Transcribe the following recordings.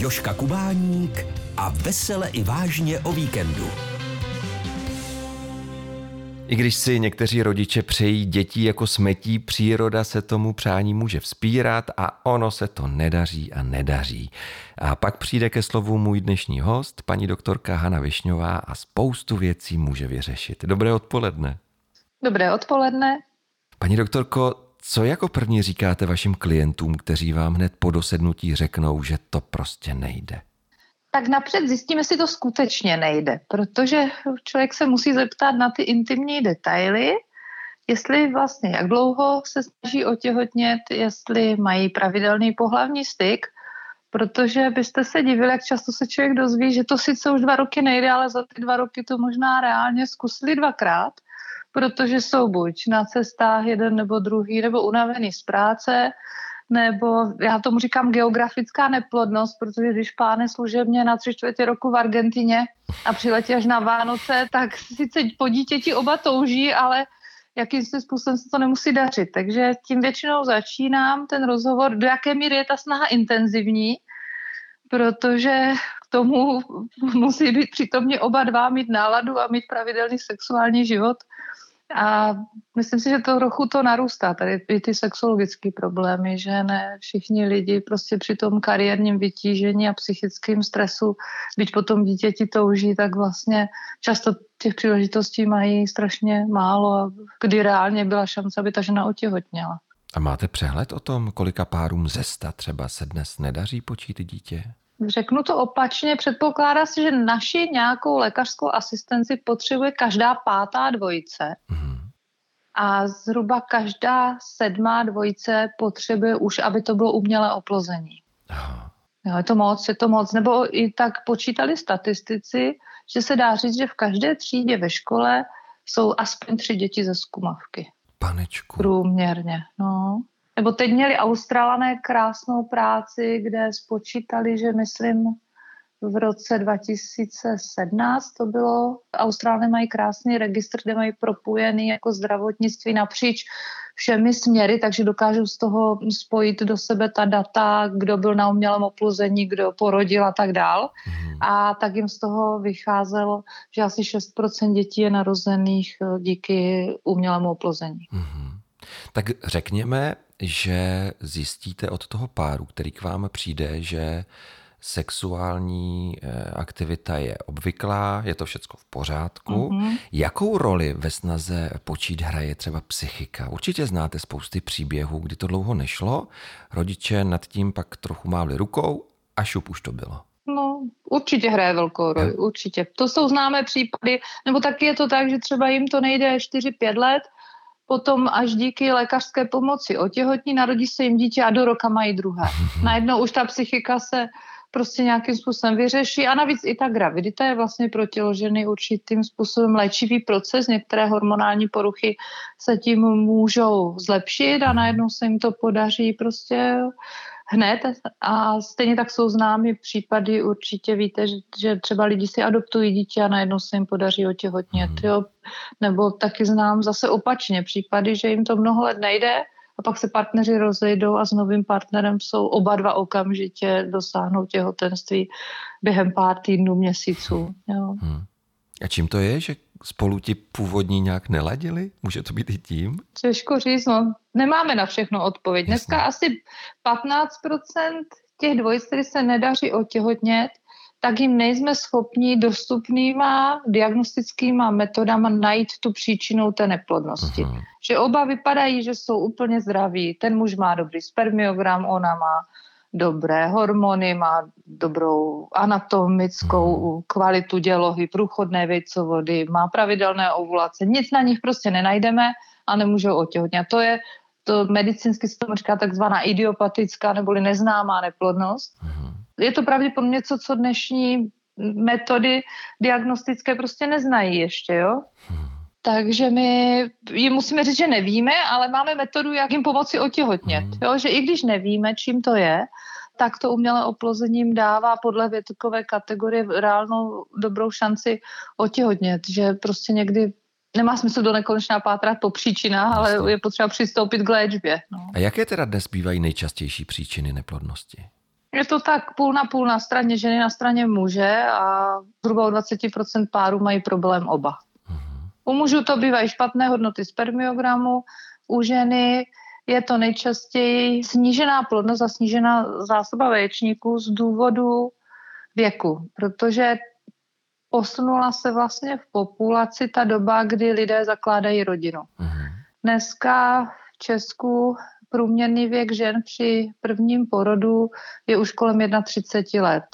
Joška Kubáník a vesele i vážně o víkendu. I když si někteří rodiče přejí dětí jako smetí, příroda se tomu přání může vzpírat a ono se to nedaří a nedaří. A pak přijde ke slovu můj dnešní host, paní doktorka Hana Višňová a spoustu věcí může vyřešit. Dobré odpoledne. Dobré odpoledne. Paní doktorko, co jako první říkáte vašim klientům, kteří vám hned po dosednutí řeknou, že to prostě nejde? tak napřed zjistíme, jestli to skutečně nejde, protože člověk se musí zeptat na ty intimní detaily, jestli vlastně, jak dlouho se snaží otěhotnět, jestli mají pravidelný pohlavní styk, protože byste se divili, jak často se člověk dozví, že to sice už dva roky nejde, ale za ty dva roky to možná reálně zkusili dvakrát, protože jsou buď na cestách jeden nebo druhý, nebo unavený z práce, nebo já tomu říkám geografická neplodnost, protože když páne služebně na tři čtvrtě roku v Argentině a přiletí až na Vánoce, tak sice po dítěti oba touží, ale jakým způsobem se to nemusí dařit. Takže tím většinou začínám ten rozhovor, do jaké míry je ta snaha intenzivní, protože k tomu musí být přitomně oba dva, mít náladu a mít pravidelný sexuální život. A myslím si, že to trochu to narůstá, tady i ty sexologické problémy, že ne všichni lidi prostě při tom kariérním vytížení a psychickém stresu, byť potom dítěti touží, tak vlastně často těch příležitostí mají strašně málo, kdy reálně byla šance, aby ta žena otěhotněla. A máte přehled o tom, kolika párům ze sta třeba se dnes nedaří počít dítě? Řeknu to opačně, předpokládá se, že naši nějakou lékařskou asistenci potřebuje každá pátá dvojice. Mm. A zhruba každá sedmá dvojice potřebuje už, aby to bylo umělé oplození. Aha. Jo, je to moc, je to moc. Nebo i tak počítali statistici, že se dá říct, že v každé třídě ve škole jsou aspoň tři děti ze zkumavky. Panečku. Průměrně, no. Nebo teď měli Australané krásnou práci, kde spočítali, že myslím v roce 2017 to bylo. Australané mají krásný registr, kde mají propojený jako zdravotnictví napříč všemi směry, takže dokážou z toho spojit do sebe ta data, kdo byl na umělém oplození, kdo porodil a tak dál. Mm. A tak jim z toho vycházelo, že asi 6% dětí je narozených eh, díky umělému oplození. Mm. Tak řekněme, že zjistíte od toho páru, který k vám přijde, že sexuální eh, aktivita je obvyklá, je to všechno v pořádku. Mm-hmm. Jakou roli ve snaze počít hraje třeba psychika? Určitě znáte spousty příběhů, kdy to dlouho nešlo, rodiče nad tím pak trochu mávli rukou a šup už to bylo. No, určitě hraje velkou roli, určitě. To jsou známé případy, nebo taky je to tak, že třeba jim to nejde 4-5 let, potom až díky lékařské pomoci otěhotní, narodí se jim dítě a do roka mají druhé. Najednou už ta psychika se prostě nějakým způsobem vyřeší a navíc i ta gravidita je vlastně pro tělo ženy určitým způsobem léčivý proces. Některé hormonální poruchy se tím můžou zlepšit a najednou se jim to podaří prostě hned a stejně tak jsou známy případy, určitě víte, že, že třeba lidi si adoptují dítě a najednou se jim podaří otěhotnět, mm. jo? nebo taky znám zase opačně případy, že jim to mnoho let nejde a pak se partneři rozejdou a s novým partnerem jsou oba dva okamžitě dosáhnou těhotenství během pár týdnů, měsíců. Jo. Hmm. A čím to je, že spolu ti původní nějak neladili? Může to být i tím? Těžko říct, no. Nemáme na všechno odpověď. Jasně. Dneska asi 15% těch dvojic, které se nedaří otěhotnět, tak jim nejsme schopni dostupnýma diagnostickýma metodama najít tu příčinu té neplodnosti. Uh-huh. Že oba vypadají, že jsou úplně zdraví. Ten muž má dobrý spermiogram, ona má dobré hormony, má dobrou anatomickou uh-huh. kvalitu dělohy, průchodné vejcovody, má pravidelné ovulace. Nic na nich prostě nenajdeme a nemůžou otěhotnět. To je to medicínsky se tomu říká takzvaná idiopatická neboli neznámá neplodnost. Uh-huh je to pravděpodobně něco, co dnešní metody diagnostické prostě neznají ještě, jo? Hmm. Takže my jim musíme říct, že nevíme, ale máme metodu, jak jim pomoci otěhotnět. Hmm. Jo? Že i když nevíme, čím to je, tak to umělé oplozením dává podle větkové kategorie reálnou dobrou šanci otěhotnět. Že prostě někdy nemá smysl do nekonečná pátrat po příčinách, ale je potřeba přistoupit k léčbě. No. A jaké teda dnes bývají nejčastější příčiny neplodnosti? Je to tak půl na půl na straně ženy, na straně muže a zhruba u 20% párů mají problém oba. U mužů to bývají špatné hodnoty spermiogramu, u ženy je to nejčastěji snížená plodnost a snížená zásoba vaječníků z důvodu věku, protože posunula se vlastně v populaci ta doba, kdy lidé zakládají rodinu. Dneska v Česku průměrný věk žen při prvním porodu je už kolem 31 let.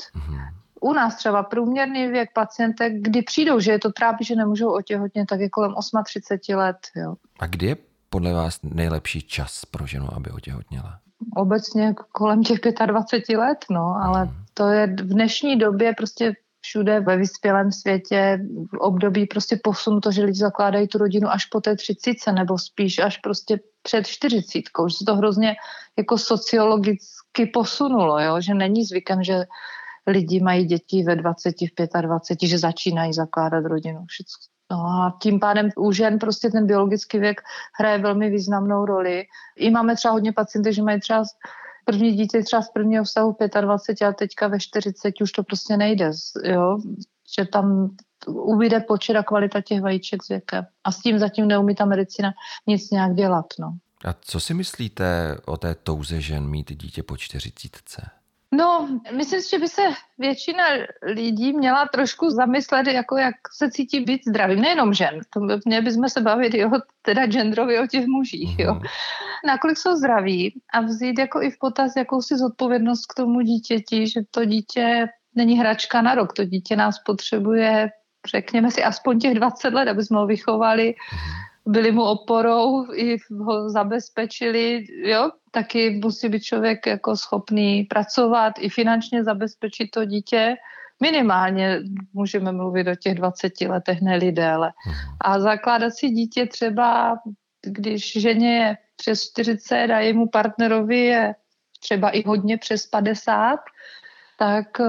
U nás třeba průměrný věk pacientek, kdy přijdou, že je to trápí, že nemůžou otěhotnět, tak je kolem 38 let. Jo. A kdy je podle vás nejlepší čas pro ženu, aby otěhotněla? Obecně kolem těch 25 let, no, ale hmm. to je v dnešní době prostě všude ve vyspělém světě v období prostě to, že lidi zakládají tu rodinu až po té třicíce, nebo spíš až prostě před čtyřicítkou, že se to hrozně jako sociologicky posunulo, jo? že není zvykem, že lidi mají děti ve 20, v 25, že začínají zakládat rodinu. No a tím pádem u žen prostě ten biologický věk hraje velmi významnou roli. I máme třeba hodně pacientů, že mají třeba první dítě třeba z prvního vztahu 25 a teďka ve 40 už to prostě nejde, jo? že tam uvíde počet a kvalita těch vajíček s věkem. A s tím zatím neumí ta medicína nic nějak dělat. No. A co si myslíte o té touze žen mít dítě po čtyřicítce? No, myslím si, že by se většina lidí měla trošku zamyslet, jako jak se cítí být zdravým, nejenom žen. To měli bychom se bavit i o teda genderově o těch mužích, jo. Mm. Nakolik jsou zdraví a vzít jako i v potaz jakousi zodpovědnost k tomu dítěti, že to dítě není hračka na rok, to dítě nás potřebuje, řekněme si, aspoň těch 20 let, aby jsme ho vychovali, mm. Byli mu oporou, i ho zabezpečili, jo, taky musí být člověk jako schopný pracovat, i finančně zabezpečit to dítě. Minimálně můžeme mluvit o těch 20 letech, ne déle. Mhm. A zakládat si dítě třeba, když ženě je přes 40 a jejímu partnerovi je třeba i hodně přes 50, tak eh,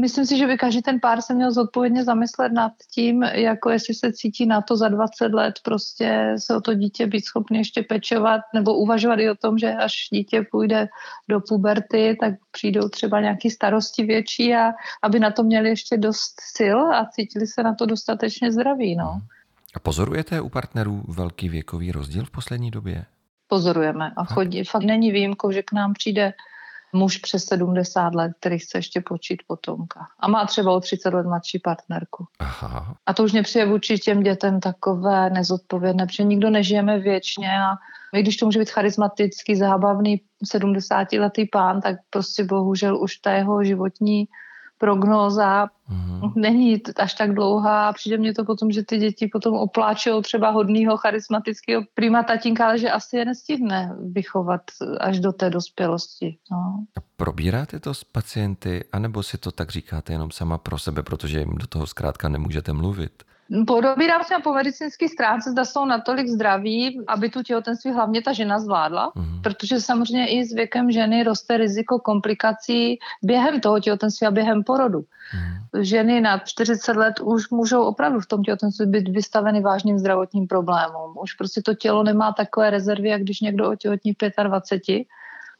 myslím si, že by každý ten pár se měl zodpovědně zamyslet nad tím, jako jestli se cítí na to za 20 let prostě se o to dítě být schopný ještě pečovat nebo uvažovat i o tom, že až dítě půjde do puberty, tak přijdou třeba nějaké starosti větší a aby na to měli ještě dost sil a cítili se na to dostatečně zdraví. No. A pozorujete u partnerů velký věkový rozdíl v poslední době? Pozorujeme a chodí. Fakt není výjimkou, že k nám přijde muž přes 70 let, který chce ještě počít potomka. A má třeba o 30 let mladší partnerku. Aha. A to už mě přijde vůči těm dětem takové nezodpovědné, protože nikdo nežijeme věčně a i když to může být charismatický, zábavný 70-letý pán, tak prostě bohužel už ta jeho životní prognóza mm-hmm. není až tak dlouhá a přijde mně to potom, že ty děti potom opláčou třeba hodného charismatického prima tatínka, ale že asi je nestihne vychovat až do té dospělosti. No. A probíráte to s pacienty, anebo si to tak říkáte jenom sama pro sebe, protože jim do toho zkrátka nemůžete mluvit? Podobírám se po medicínské stránce, zda jsou natolik zdraví, aby tu těhotenství hlavně ta žena zvládla, mm. protože samozřejmě i s věkem ženy roste riziko komplikací během toho těhotenství a během porodu. Mm. Ženy nad 40 let už můžou opravdu v tom těhotenství být vystaveny vážným zdravotním problémům. Už prostě to tělo nemá takové rezervy, jak když někdo otěhotní v 25.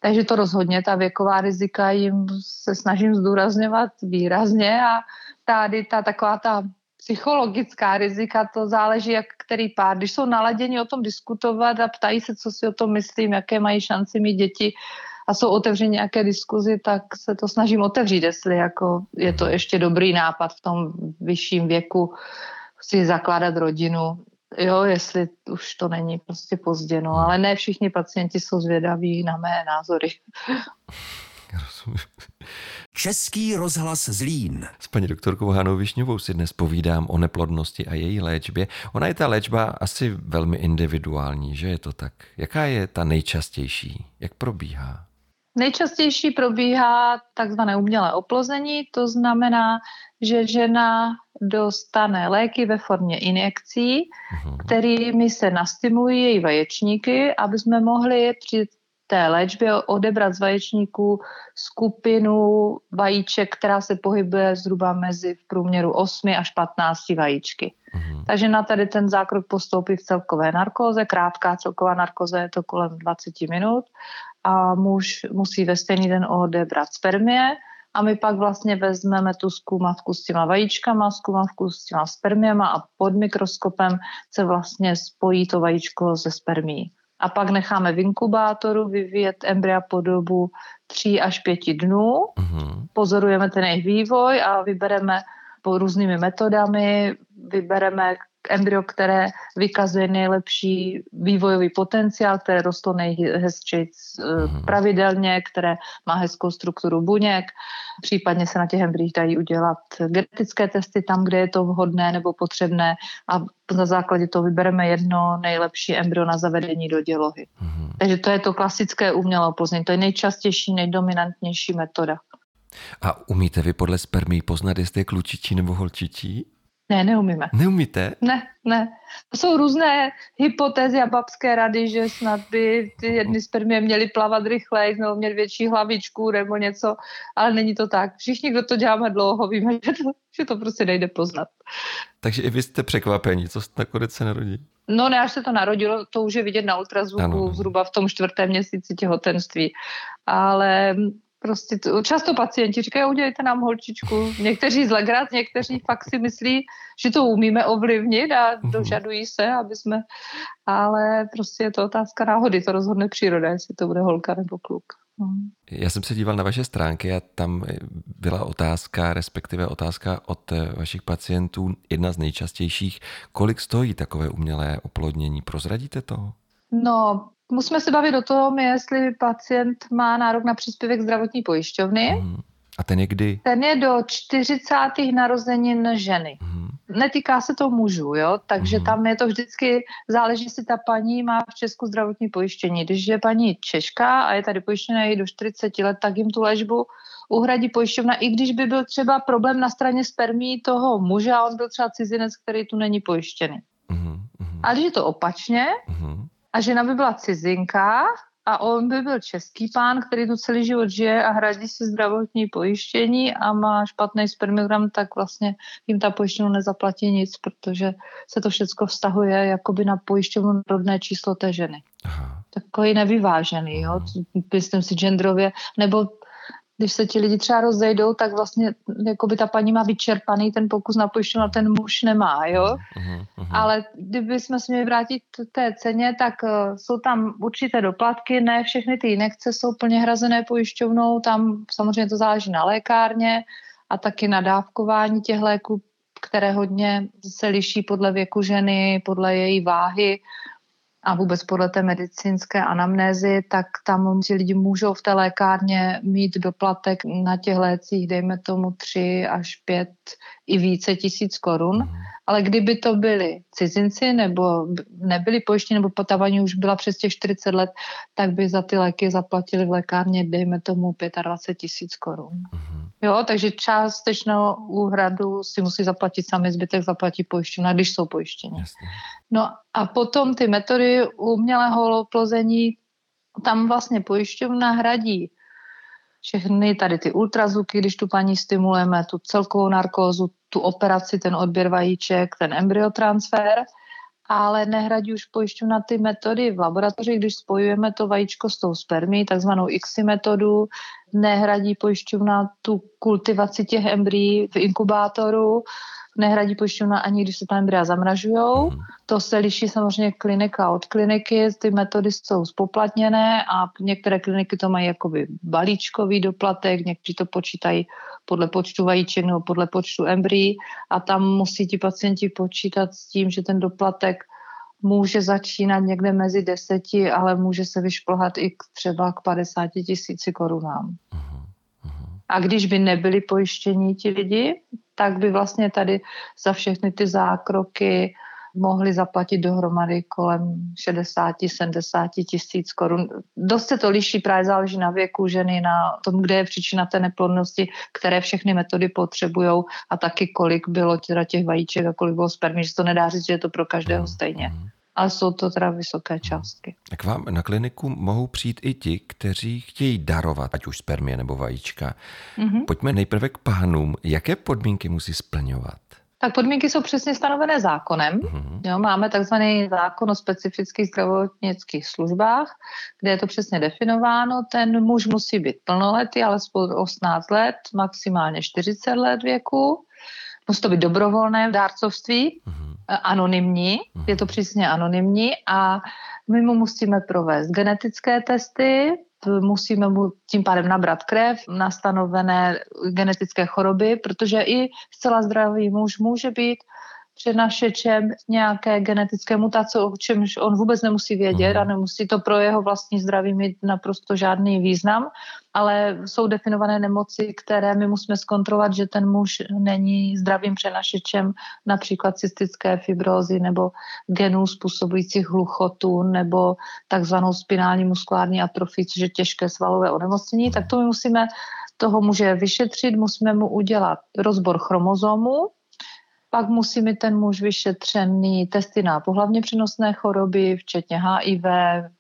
Takže to rozhodně, ta věková rizika jim se snažím zdůrazňovat výrazně a tady ta taková ta psychologická rizika, to záleží, jak který pár. Když jsou naladěni o tom diskutovat a ptají se, co si o tom myslím, jaké mají šanci mít děti a jsou otevřeni nějaké diskuzi, tak se to snažím otevřít, jestli jako je to ještě dobrý nápad v tom vyšším věku si zakládat rodinu. Jo, jestli už to není prostě pozdě, no, ale ne všichni pacienti jsou zvědaví na mé názory. Rozumím. Český rozhlas Zlín. S paní doktorkou Hanou Višňovou si dnes povídám o neplodnosti a její léčbě. Ona je ta léčba asi velmi individuální, že je to tak? Jaká je ta nejčastější? Jak probíhá? Nejčastější probíhá takzvané umělé oplození, to znamená, že žena dostane léky ve formě injekcí, uh-huh. kterými se nastimulují její vaječníky, aby jsme mohli při té léčbě odebrat z vaječníků skupinu vajíček, která se pohybuje zhruba mezi v průměru 8 až 15 vajíčky. Mm-hmm. Takže na tady ten zákrok postoupí v celkové narkóze, krátká celková narkóze je to kolem 20 minut a muž musí ve stejný den odebrat spermie a my pak vlastně vezmeme tu zkumavku s těma vajíčkama, zkumavku s těma spermiema a pod mikroskopem se vlastně spojí to vajíčko ze spermí. A pak necháme v inkubátoru vyvíjet embrya po dobu 3 až 5 dnů. Mm-hmm. Pozorujeme ten jejich vývoj a vybereme po různými metodami, vybereme embryo, které vykazuje nejlepší vývojový potenciál, které rostlo nejhezčí mm. pravidelně, které má hezkou strukturu buněk. Případně se na těch embryích dají udělat genetické testy tam, kde je to vhodné nebo potřebné a na základě toho vybereme jedno nejlepší embryo na zavedení do dělohy. Mm. Takže to je to klasické umělé oploznění. To je nejčastější, nejdominantnější metoda. A umíte vy podle spermí poznat, jestli je klučičí nebo holčičí? Ne, neumíme. Neumíte? Ne, ne. To jsou různé hypotézy a babské rady, že snad by ty jedny spermie měly plavat rychleji, nebo měly větší hlavičku nebo něco, ale není to tak. Všichni, kdo to děláme dlouho, víme, že to, že to prostě nejde poznat. Takže i vy jste překvapení, co nakonec se narodí? No ne, až se to narodilo, to už je vidět na ultrazvuku ano. zhruba v tom čtvrtém měsíci těhotenství. Ale Prostě to, často pacienti říkají, udělejte nám holčičku. Někteří z legrat, někteří fakt si myslí, že to umíme ovlivnit a mhm. dožadují se, aby jsme, ale prostě je to otázka náhody, to rozhodne příroda, jestli to bude holka nebo kluk. No. Já jsem se díval na vaše stránky a tam byla otázka, respektive otázka od eh, vašich pacientů, jedna z nejčastějších. Kolik stojí takové umělé oplodnění? Prozradíte to? No, musíme se bavit o tom, jestli pacient má nárok na příspěvek zdravotní pojišťovny. Hmm. A ten je kdy? Ten je do 40. narozenin ženy. Hmm. Netýká se to mužů, jo? takže hmm. tam je to vždycky, záleží, jestli ta paní má v Česku zdravotní pojištění. Když je paní Češka a je tady pojištěna i do 40 let, tak jim tu léčbu uhradí pojišťovna, i když by byl třeba problém na straně spermí toho muže a on byl třeba cizinec, který tu není pojištěný. Hmm. Hmm. A když je to opačně, hmm a žena by byla cizinka a on by byl český pán, který tu celý život žije a hradí si zdravotní pojištění a má špatný spermiogram, tak vlastně jim ta pojišťovna nezaplatí nic, protože se to všechno vztahuje jakoby na pojišťovnu rodné číslo té ženy. Aha. Takový nevyvážený, jo? myslím si genderově, nebo když se ti lidi třeba rozejdou, tak vlastně jako by ta paní má vyčerpaný ten pokus na pojišťovnu a ten muž nemá, jo. Uh-huh, uh-huh. Ale kdyby jsme se měli vrátit k té ceně, tak uh, jsou tam určité doplatky, ne všechny ty inekce jsou plně hrazené pojišťovnou, tam samozřejmě to záleží na lékárně a taky na dávkování těch léků, které hodně se liší podle věku ženy, podle její váhy a vůbec podle té medicínské anamnézy, tak tam ti lidi můžou v té lékárně mít doplatek na těch lécích, dejme tomu 3 až 5 i více tisíc korun. Mhm. Ale kdyby to byli cizinci nebo nebyli pojištěni, nebo potavaní už byla přes těch 40 let, tak by za ty léky zaplatili v lékárně, dejme tomu 25 tisíc korun. Uh-huh. Jo, takže částečnou úhradu si musí zaplatit sami, zbytek zaplatí pojišťovna, když jsou pojištěni. Jasně. No a potom ty metody umělého oplození, tam vlastně pojišťovna hradí všechny tady ty ultrazvuky, když tu paní stimulujeme, tu celkovou narkózu, tu operaci, ten odběr vajíček, ten embryotransfer, ale nehradí už pojišťovna ty metody v laboratoři, když spojujeme to vajíčko s tou spermí, takzvanou ICSI metodu, nehradí pojišťovna tu kultivaci těch embryí v inkubátoru, nehradí pojišťovna ani když se ta embrya zamražují. Mm. To se liší samozřejmě klinika od kliniky, ty metody jsou spoplatněné a některé kliniky to mají jakoby balíčkový doplatek, někteří to počítají podle počtu vajíček nebo podle počtu embryí a tam musí ti pacienti počítat s tím, že ten doplatek může začínat někde mezi deseti, ale může se vyšplhat i k třeba k 50 tisíci korunám. Mhm, mhm. A když by nebyli pojištění ti lidi, tak by vlastně tady za všechny ty zákroky mohli zaplatit dohromady kolem 60-70 tisíc korun. Dost se to liší, právě záleží na věku ženy, na tom, kde je příčina té neplodnosti, které všechny metody potřebují a taky kolik bylo teda těch vajíček a kolik bylo spermí, že to nedá říct, že je to pro každého stejně. Ale jsou to teda vysoké částky. K vám na kliniku mohou přijít i ti, kteří chtějí darovat, ať už spermie nebo vajíčka. Mm-hmm. Pojďme nejprve k pánům. Jaké podmínky musí splňovat? Tak podmínky jsou přesně stanovené zákonem. Mm-hmm. Jo, máme takzvaný zákon o specifických zdravotnických službách, kde je to přesně definováno. Ten muž musí být plnoletý, alespoň 18 let, maximálně 40 let věku. Musí to být dobrovolné dárcovství, mm-hmm. anonymní, mm-hmm. je to přesně anonymní a my mu musíme provést genetické testy, musíme mu tím pádem nabrat krev na stanovené genetické choroby, protože i zcela zdravý muž může být přenašečem nějaké genetické mutace, o čemž on vůbec nemusí vědět a mhm. nemusí to pro jeho vlastní zdraví mít naprosto žádný význam, ale jsou definované nemoci, které my musíme zkontrolovat, že ten muž není zdravým přenašečem například cystické fibrózy nebo genů způsobujících hluchotu nebo takzvanou spinální muskulární atrofii, což je těžké svalové onemocnění, tak to my musíme toho muže vyšetřit, musíme mu udělat rozbor chromozomu, pak musí mít ten muž vyšetřený testy na pohlavně přenosné choroby, včetně HIV,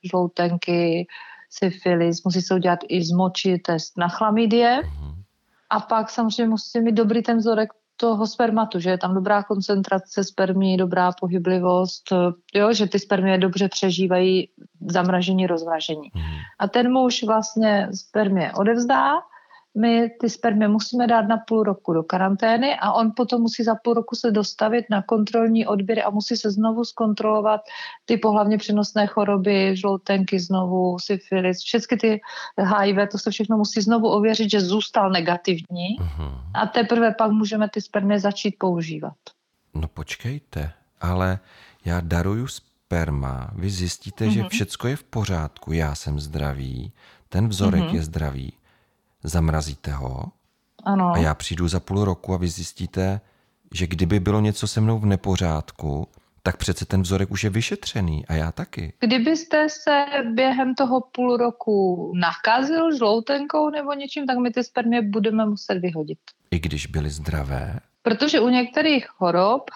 žloutenky, syfilis, musí se udělat i z moči test na chlamydie. Mhm. A pak samozřejmě musí mít dobrý ten vzorek toho spermatu, že je tam dobrá koncentrace spermí, dobrá pohyblivost, jo, že ty spermie dobře přežívají zamražení, rozmražení. Mhm. A ten muž vlastně spermie odevzdá my ty spermie musíme dát na půl roku do karantény a on potom musí za půl roku se dostavit na kontrolní odběry a musí se znovu zkontrolovat ty pohlavně přenosné choroby, žloutenky znovu, syfilis, všechny ty HIV, to se všechno musí znovu ověřit, že zůstal negativní uh-huh. a teprve pak můžeme ty spermie začít používat. No počkejte, ale já daruju sperma, vy zjistíte, uh-huh. že mhm. všecko je v pořádku, já jsem zdravý, ten vzorek uh-huh. je zdravý zamrazíte ho ano. a já přijdu za půl roku a vy zjistíte, že kdyby bylo něco se mnou v nepořádku, tak přece ten vzorek už je vyšetřený a já taky. Kdybyste se během toho půl roku nakazil žloutenkou nebo něčím, tak my ty spermie budeme muset vyhodit. I když byly zdravé? Protože u některých chorob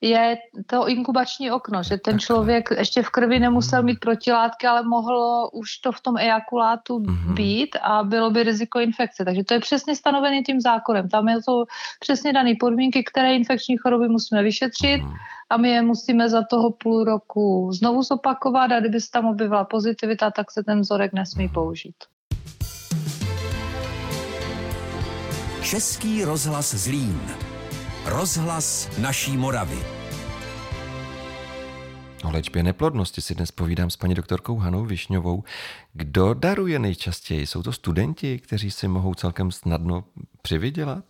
je to inkubační okno, že ten člověk ještě v krvi nemusel mít protilátky, ale mohlo už to v tom ejakulátu mm-hmm. být a bylo by riziko infekce. Takže to je přesně stanovený tím zákonem. Tam jsou přesně dané podmínky, které infekční choroby musíme vyšetřit mm-hmm. a my je musíme za toho půl roku znovu zopakovat a kdyby se tam objevila pozitivita, tak se ten vzorek nesmí mm-hmm. použít. Český rozhlas Zlín. Rozhlas naší Moravy. O léčbě neplodnosti si dnes povídám s paní doktorkou Hanou Višňovou. Kdo daruje nejčastěji? Jsou to studenti, kteří si mohou celkem snadno přivydělat?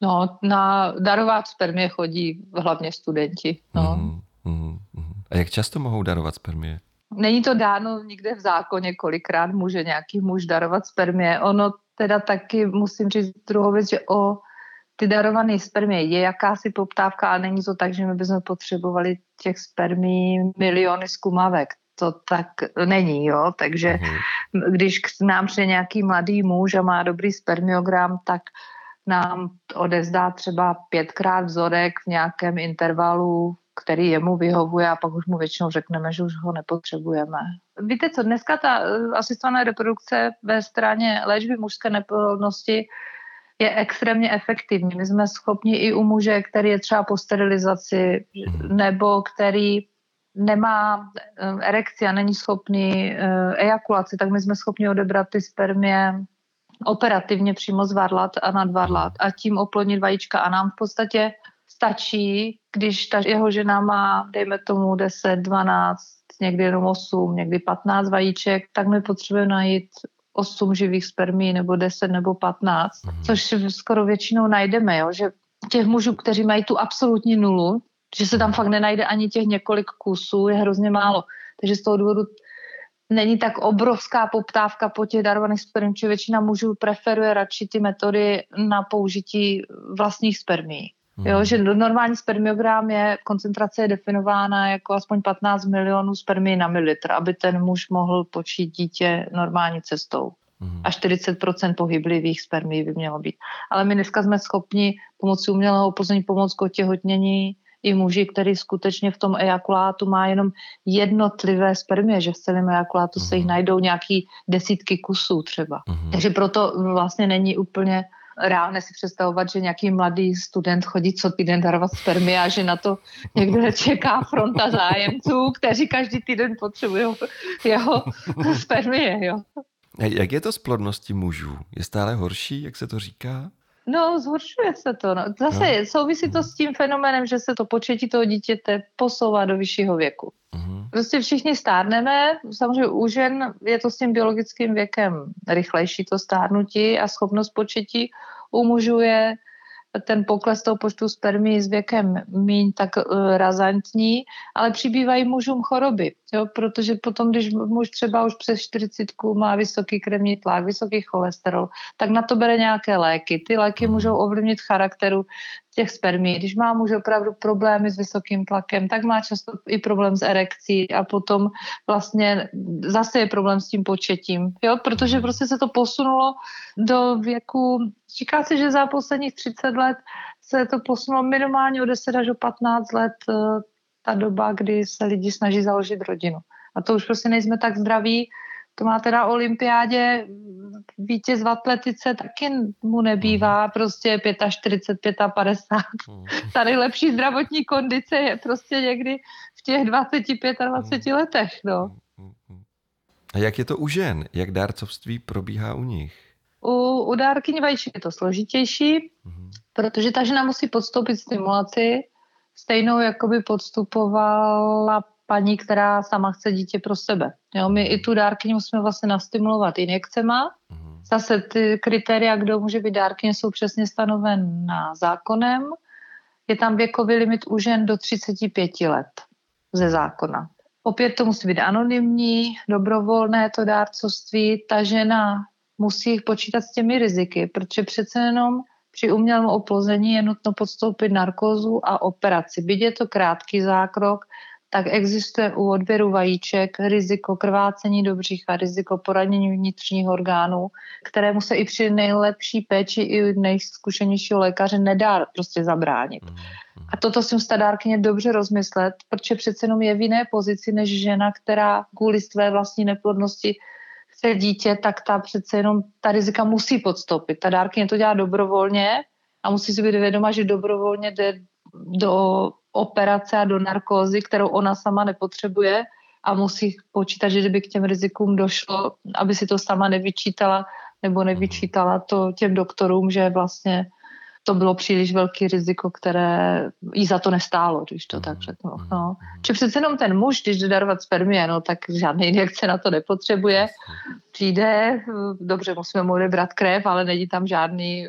No, na darovat spermie chodí hlavně studenti. No. Mm, mm, mm. A jak často mohou darovat spermie? Není to dáno nikde v zákoně, kolikrát může nějaký muž darovat spermie. Ono teda taky, musím říct druhou věc, že o ty darované spermie je jakási poptávka, ale není to tak, že my bychom potřebovali těch spermí miliony zkumavek. To tak není, jo. Takže mm-hmm. když k nám přijde nějaký mladý muž a má dobrý spermiogram, tak nám odezdá třeba pětkrát vzorek v nějakém intervalu, který jemu vyhovuje a pak už mu většinou řekneme, že už ho nepotřebujeme. Víte co, dneska ta eh, asistovaná reprodukce ve straně léčby mužské neplodnosti je extrémně efektivní. My jsme schopni i u muže, který je třeba po sterilizaci mhm. nebo který nemá eh, erekci a není schopný eh, ejakulaci, tak my jsme schopni odebrat ty spermie operativně přímo zvadlat a nadvadlat a tím oplodnit vajíčka a nám v podstatě stačí, když ta jeho žena má, dejme tomu 10, 12, někdy jenom 8, někdy 15 vajíček, tak my potřebujeme najít 8 živých spermí nebo 10 nebo 15, mm. což skoro většinou najdeme, jo? že těch mužů, kteří mají tu absolutní nulu, že se tam fakt nenajde ani těch několik kusů, je hrozně málo. Takže z toho důvodu není tak obrovská poptávka po těch darovaných spermích, že většina mužů preferuje radši ty metody na použití vlastních spermí. Jo, hmm. že normální spermiogram je, koncentrace je definována jako aspoň 15 milionů spermí na mililitr, aby ten muž mohl počít dítě normální cestou. Hmm. A 40% pohyblivých spermí by mělo být. Ale my dneska jsme schopni pomocí umělého oplození pomoct k otěhotnění i muži, který skutečně v tom ejakulátu má jenom jednotlivé spermie, že v celém ejakulátu se jich hmm. najdou nějaký desítky kusů třeba. Takže proto vlastně není úplně reálné si představovat, že nějaký mladý student chodí co týden darovat spermy a že na to někde čeká fronta zájemců, kteří každý týden potřebují jeho spermie. Jo. Jak je to s plodností mužů? Je stále horší, jak se to říká? No, zhoršuje se to. No. Zase no. souvisí to s tím fenoménem, že se to početí toho dítěte posouvá do vyššího věku. Uh-huh. Prostě všichni stárneme, samozřejmě u žen je to s tím biologickým věkem rychlejší to stárnutí a schopnost početí. U mužů je ten pokles toho počtu spermí s věkem míň tak uh, razantní, ale přibývají mužům choroby, jo, protože potom, když muž třeba už přes 40 má vysoký krevní tlak, vysoký cholesterol, tak na to bere nějaké léky. Ty léky mhm. můžou ovlivnit charakteru těch spermí. Když má muž opravdu problémy s vysokým tlakem, tak má často i problém s erekcí a potom vlastně zase je problém s tím početím, jo? protože mhm. prostě se to posunulo do věku, říká se, že za posledních 30 let se to posunulo minimálně o 10 až o 15 let eh, ta doba, kdy se lidi snaží založit rodinu. A to už prostě nejsme tak zdraví, to máte na olympiádě vítěz v atletice taky mu nebývá mhm. prostě 45, 55. Mhm. Ta nejlepší zdravotní kondice je prostě někdy v těch 25 a 20 mhm. letech. No. A jak je to u žen? Jak dárcovství probíhá u nich? U, u dárkyní vajíček je to složitější, mm protože ta žena musí podstoupit stimulaci, stejnou jako by podstupovala paní, která sama chce dítě pro sebe. Jo, my i tu dárkyni musíme vlastně nastimulovat injekcema. Mhm. Zase ty kritéria, kdo může být dárkyně, jsou přesně stanovená zákonem. Je tam věkový limit u žen do 35 let ze zákona. Opět to musí být anonymní, dobrovolné to dárcovství. Ta žena musí počítat s těmi riziky, protože přece jenom při umělém oplození je nutno podstoupit narkózu a operaci. Byť je to krátký zákrok, tak existuje u odběru vajíček riziko krvácení do břicha, riziko poranění vnitřních orgánů, kterému se i při nejlepší péči i nejzkušenějšího lékaře nedá prostě zabránit. Mm, mm. A toto si musí dárkyně dobře rozmyslet, protože přece jenom je v jiné pozici než žena, která kvůli své vlastní neplodnosti chce dítě, tak ta přece jenom ta rizika musí podstoupit. Ta dárkyně to dělá dobrovolně a musí si být vědoma, že dobrovolně jde do operace a do narkózy, kterou ona sama nepotřebuje a musí počítat, že kdyby k těm rizikům došlo, aby si to sama nevyčítala nebo nevyčítala to těm doktorům, že vlastně to bylo příliš velký riziko, které jí za to nestálo, když to tak řeknu. No. Či přece jenom ten muž, když jde darovat spermie, no, tak žádný injekce na to nepotřebuje. Přijde, dobře, musíme mu odebrat krev, ale není tam žádný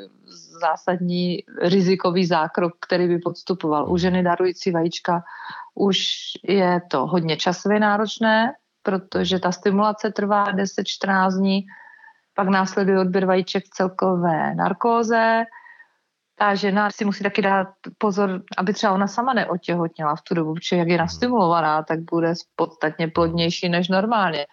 zásadní rizikový zákrok, který by podstupoval. U ženy darující vajíčka už je to hodně časově náročné, protože ta stimulace trvá 10-14 dní, pak následuje odběr vajíček v celkové narkóze. Ta žena si musí taky dát pozor, aby třeba ona sama neotěhotněla v tu dobu, protože jak je mhm. nastimulovaná, tak bude podstatně plodnější než normálně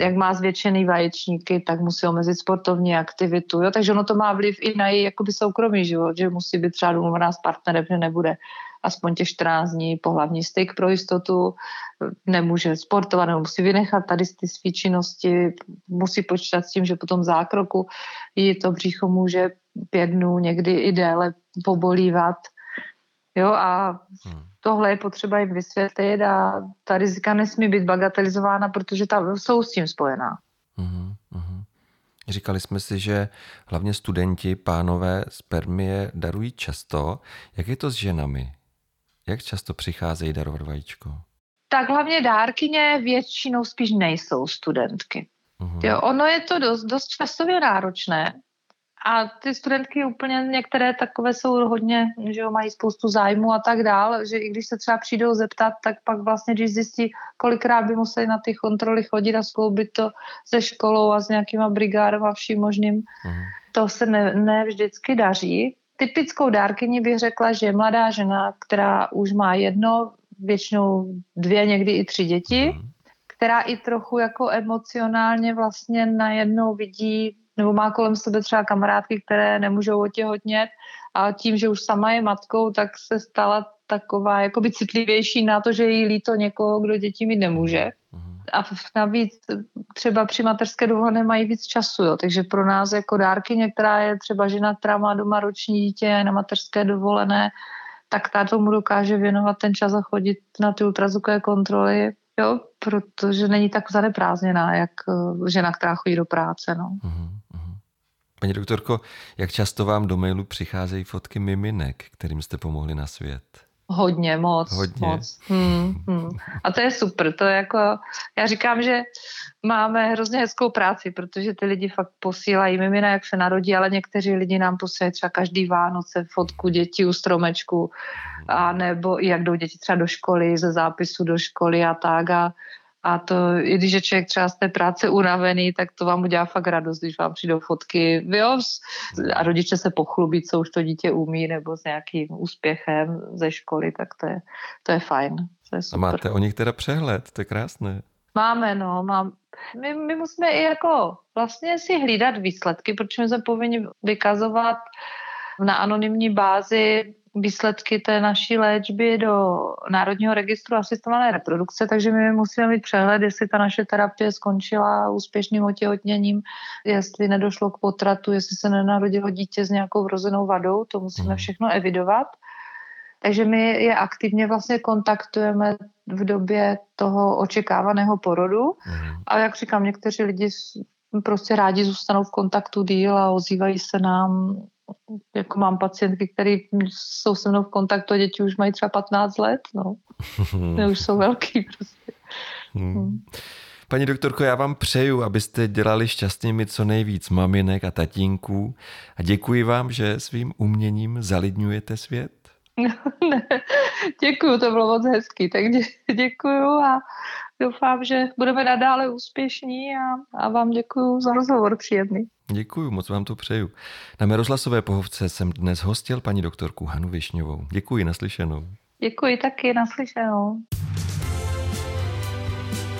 jak má zvětšený vaječníky, tak musí omezit sportovní aktivitu. Jo? Takže ono to má vliv i na její jakoby soukromý život, že musí být třeba domluvená s partnerem, že nebude aspoň těch 14 dní pohlavní styk pro jistotu, nemůže sportovat, nebo musí vynechat tady ty své činnosti, musí počítat s tím, že po tom zákroku jí to břicho může pět dnů, někdy i déle pobolívat. Jo, a hmm tohle je potřeba jim vysvětlit a ta rizika nesmí být bagatelizována, protože ta jsou s tím spojená. Uh-huh, uh-huh. Říkali jsme si, že hlavně studenti, pánové, spermie darují často. Jak je to s ženami? Jak často přicházejí darovat vajíčko? Tak hlavně dárkyně většinou spíš nejsou studentky. Uh-huh. Jo, ono je to dost, dost časově náročné, a ty studentky úplně některé takové jsou hodně, že jo, mají spoustu zájmu a tak dál, že i když se třeba přijdou zeptat, tak pak vlastně, když zjistí, kolikrát by museli na ty kontroly chodit a skloubit to se školou a s nějakýma brigádou a vším možným, mm. to se ne, ne vždycky daří. Typickou dárkyní bych řekla, že je mladá žena, která už má jedno, většinou dvě, někdy i tři děti, mm. která i trochu jako emocionálně vlastně najednou vidí nebo má kolem sebe třeba kamarádky, které nemůžou otěhotnět a tím, že už sama je matkou, tak se stala taková jakoby citlivější na to, že jí líto někoho, kdo děti mít nemůže. Mhm. A navíc třeba při mateřské dovolené mají víc času, jo. takže pro nás jako dárky, některá je třeba žena, která má doma roční dítě na mateřské dovolené, tak ta tomu dokáže věnovat ten čas a chodit na ty ultrazvukové kontroly, jo, protože není tak zaneprázdněná, jak eh, žena, která chodí do práce. No. Uh-huh. Paní doktorko, jak často vám do mailu přicházejí fotky miminek, kterým jste pomohli na svět? Hodně, moc, Hodně. moc. Hmm, hmm. A to je super, to je jako, já říkám, že máme hrozně hezkou práci, protože ty lidi fakt posílají mimina, jak se narodí, ale někteří lidi nám posílají třeba každý Vánoce fotku dětí u stromečku, a nebo jak jdou děti třeba do školy, ze zápisu do školy a tak a a to, i když je člověk třeba z té práce unavený, tak to vám udělá fakt radost, když vám přijdou fotky jo, a rodiče se pochlubí, co už to dítě umí, nebo s nějakým úspěchem ze školy, tak to je, to je fajn. To je super. A máte o nich teda přehled, to je krásné. Máme, no, mám. My, my musíme i jako vlastně si hlídat výsledky, protože jsme povinni vykazovat na anonymní bázi výsledky té naší léčby do Národního registru asistované reprodukce, takže my musíme mít přehled, jestli ta naše terapie skončila úspěšným otěhotněním, jestli nedošlo k potratu, jestli se nenarodilo dítě s nějakou vrozenou vadou, to musíme mhm. všechno evidovat. Takže my je aktivně vlastně kontaktujeme v době toho očekávaného porodu. Mm. A jak říkám, někteří lidi prostě rádi zůstanou v kontaktu díl a ozývají se nám jako mám pacientky, které jsou se mnou v kontaktu a děti už mají třeba 15 let, no. Už jsou velký prostě. Hmm. hmm. Paní doktorko, já vám přeju, abyste dělali šťastnými co nejvíc maminek a tatínků a děkuji vám, že svým uměním zalidňujete svět. ne, děkuju, to bylo moc hezký, tak dě, děkuju a doufám, že budeme nadále úspěšní a, a vám děkuju za rozhovor příjemný. Děkuji, moc vám to přeju. Na mé rozhlasové pohovce jsem dnes hostil paní doktorku Hanu Višňovou. Děkuji, naslyšenou. Děkuji taky, naslyšenou.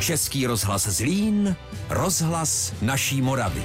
Český rozhlas Zlín, rozhlas naší Moravy.